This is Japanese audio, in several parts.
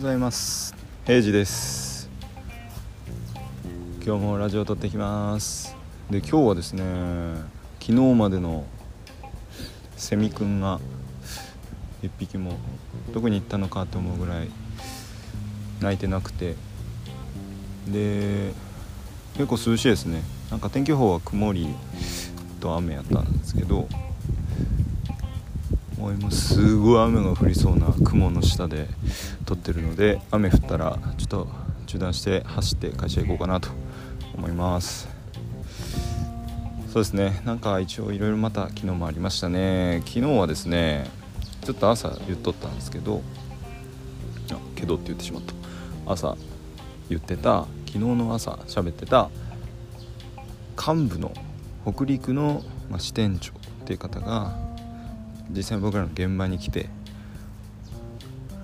ございます。平治です。今日もラジオ撮ってきます。で今日はですね昨日までのセミくんが1匹もどこに行ったのかと思うぐらい泣いてなくて。で結構涼しいですね。なんか天気予報は曇りと雨やったんですけどもう今す。ごい雨が降りそうな雲の下で撮ってるので雨降ったらちょっと中断して走って会社行こうかなと思います。そうですね。なんか一応いろいろまた昨日もありましたね。昨日はですねちょっと朝言っとったんですけどあけどって言ってしまった。朝言ってた昨日の朝喋ってた幹部の北陸の、ま支店長っていう方が実際僕らの現場に来て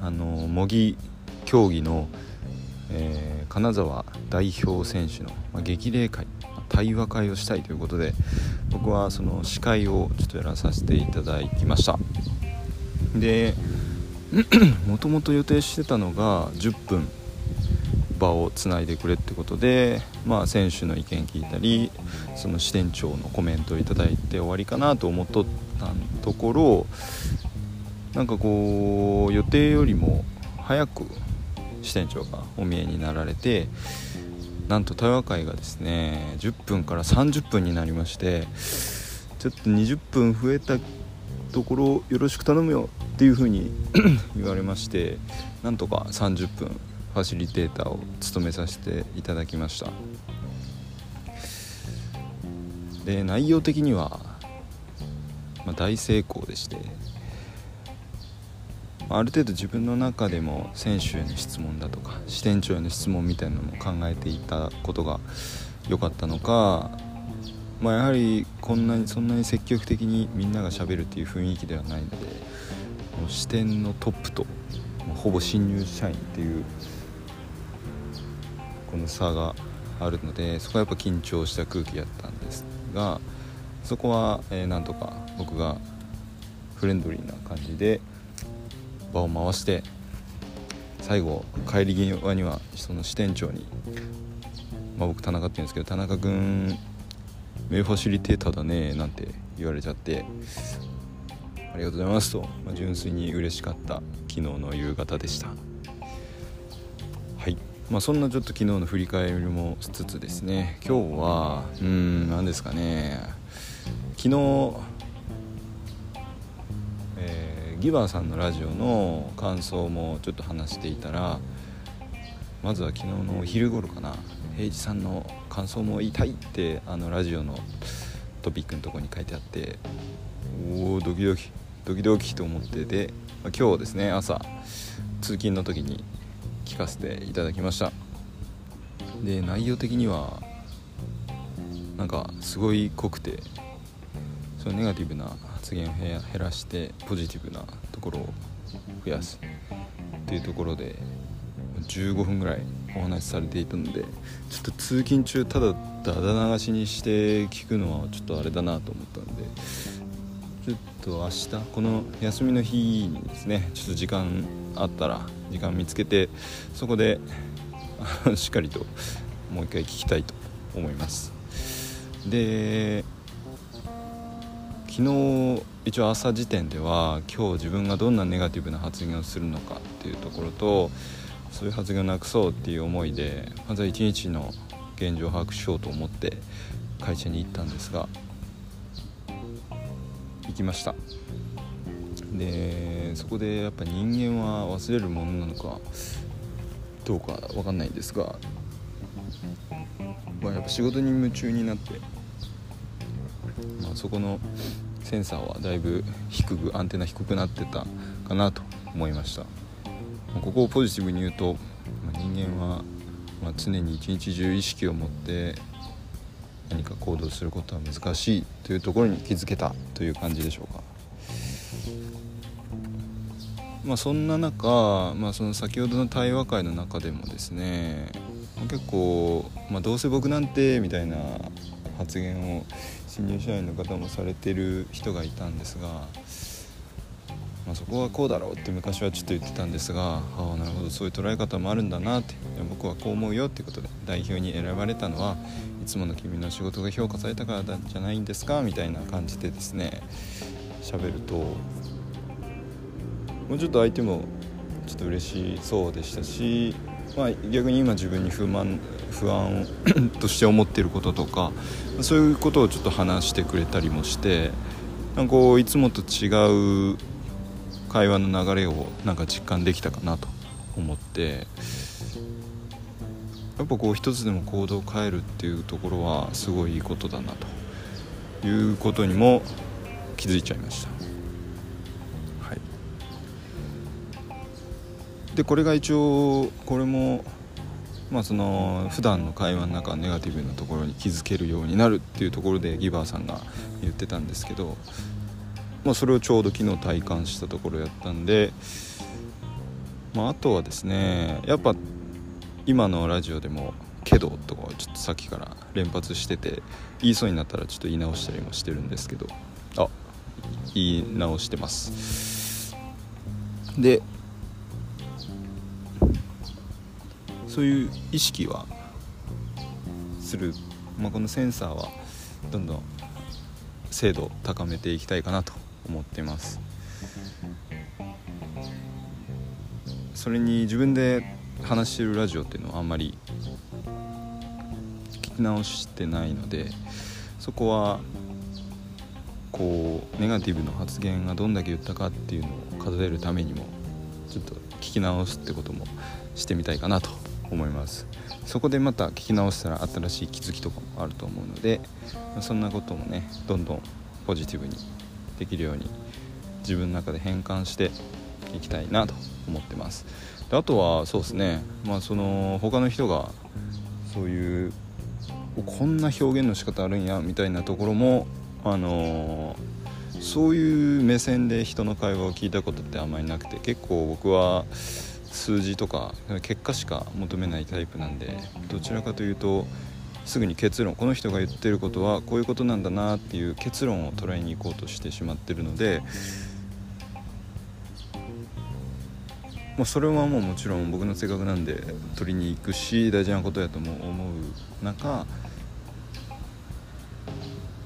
あの模擬競技の、えー、金沢代表選手の、まあ、激励会対話会をしたいということで僕はその司会をちょっとやらさせていただきました。でもともと予定してたのが10分場をつないでくれってことで、まあ、選手の意見聞いたりその支店長のコメントを頂いて終わりかなと思っとったところなんかこう予定よりも早く支店長がお見えになられてなんと対話会がですね10分から30分になりましてちょっと20分増えたところよろしく頼むよっていう風に 言われましてなんとか30分ファシリテーターを務めさせていただきました。で内容的には、まあ、大成功でしてある程度自分の中でも選手への質問だとか支店長への質問みたいなのも考えていたことが良かったのか、まあ、やはりこんなにそんなに積極的にみんながしゃべるっていう雰囲気ではないので支店のトップとほぼ新入社員っていうこの差があるのでそこはやっぱ緊張した空気やったんですがそこは、えー、なんとか僕がフレンドリーな感じで場を回して最後帰り際にはその支店長に、まあ、僕田中って言うんですけど田中君名ファシリテーターだねなんて言われちゃってありがとうございますと、まあ、純粋に嬉しかった昨日の夕方でした。まあそんなちょっと昨日の振り返りもしつつですね。今日はうん何ですかね。昨日ギバーさんのラジオの感想もちょっと話していたらまずは昨日のお昼頃かな。平治さんの感想も言いたいってあのラジオのトピックのとこに書いてあっておおドキドキドキドキと思って。で、まあ、今日ですね朝通勤の時に聞かせていただきました。で内容的にはなんかすごい濃くてそのネガティブな発言を減らしてポジティブなところを増やすっていうところで15分ぐらいお話しされていたのでちょっと通勤中ただだだ流しにして聞くのはちょっとあれだなと思ったのでちょっと明日この休みの日にですねちょっと時間あったら時間見つけてそこでしっかりともう一回聞きたいと思います。で昨日一応朝時点では今日自分がどんなネガティブな発言をするのかっていうところとそういう発言をなくそうっていう思いでまずは一日の現状を把握しようと思って会社に行ったんですがきました。でそこでやっぱ人間は忘れるものなのかどうか分かんないんですが、まあ、やっぱ仕事に夢中になって、まあ、そこのセンサーはだいぶ低くアンテナ低くなってたかなと思いました。ここをポジティブに言うと、まあ、人間は、ま、常に一日中意識を持って何か行動することは難しいというところに気づけたという感じでしょうか。まあそんな中、まあ、その先ほどの対話会の中でもですね結構、まあ、どうせ僕なんてみたいな発言を新入社員の方もされてる人がいたんですがまあ、そこはこうだろうって昔はちょっと言ってたんですがああなるほどそういう捉え方もあるんだなって。僕はこう思うよってことで代表に選ばれたのはいつもの君の仕事が評価されたからじゃないんですかみたいな感じでですね喋るともうちょっと相手もちょっと嬉しそうでしたし、まあ、逆に今自分に不満不安 として思っていることとかそういうことをちょっと話してくれたりもしてなんかこういつもと違う会話の流れをなんか実感できたかなと思ってやっぱこう一つでも行動を変えるっていうところはすごいいいことだなということにも気づいちゃいました。はい、でこれが一応これもまあその普段の会話の中ネガティブなところに気づけるようになるっていうところでギバーさんが言ってたんですけどまあ、それをちょうど昨日体感したところやったんで、まあ、あとはですねやっぱ今のラジオでも「けど」とかちょっとさっきから連発してて言いそうになったらちょっと言い直したりもしてるんですけどあ言い直してます。でそういう意識はする、まあ、このセンサーはどんどん精度を高めていきたいかなと。思っています。それに自分で話してるラジオっていうのはあんまり聞き直してないのでそこはこうネガティブの発言がどんだけ言ったかっていうのを数えるためにもちょっと聞き直すってこともしてみたいかなと思います。そこでまた聞き直したら新しい気づきとかもあると思うのでそんなこともねどんどんポジティブにできるように自分の中で変換していきたいなと思ってます。であとはそうですね。まあその他の人がそういうこんな表現の仕方あるんやみたいなところもあの、そういう目線で人の会話を聞いたことってあんまりなくて結構僕は数字とか結果しか求めないタイプなんでどちらかというとすぐに結論この人が言ってることはこういうことなんだなっていう結論を捉えに行こうとしてしまってるので、まあ、それはもうもちろん僕の性格なんで取りに行くし大事なことやとも思う中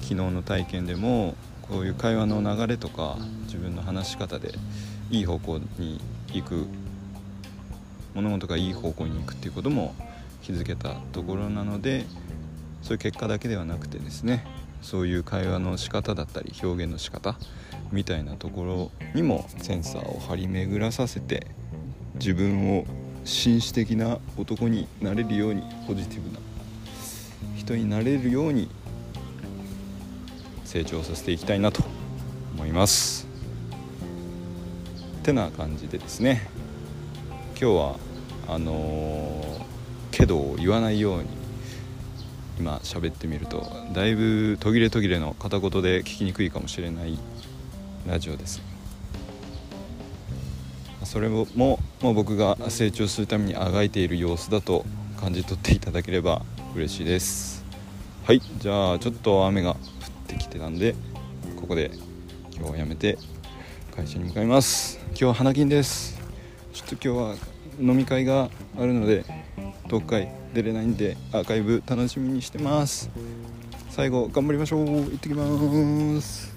昨日の体験でもこういう会話の流れとか自分の話し方でいい方向に行く物事がいい方向に行くっていうことも気づけたところなのでそういう結果だけではなくてですねそういう会話の仕方だったり表現の仕方みたいなところにもセンサーを張り巡らさせて自分を紳士的な男になれるようにポジティブな人になれるように成長させていきたいなと思います。ってな感じでですね今日はあのー、けど言わないように今喋ってみるとだいぶ途切れ途切れの片言で聞きにくいかもしれないラジオです。それももう僕が成長するためにあがいている様子だと感じ取っていただければ嬉しいです。はいじゃあちょっと雨が降ってきてたんでここで今日はやめて会社に向かいます。今日は花金です。ちょっと今日は飲み会があるので東海出れないんでアーカイブ楽しみにしてます。最後頑張りましょう。行ってきます。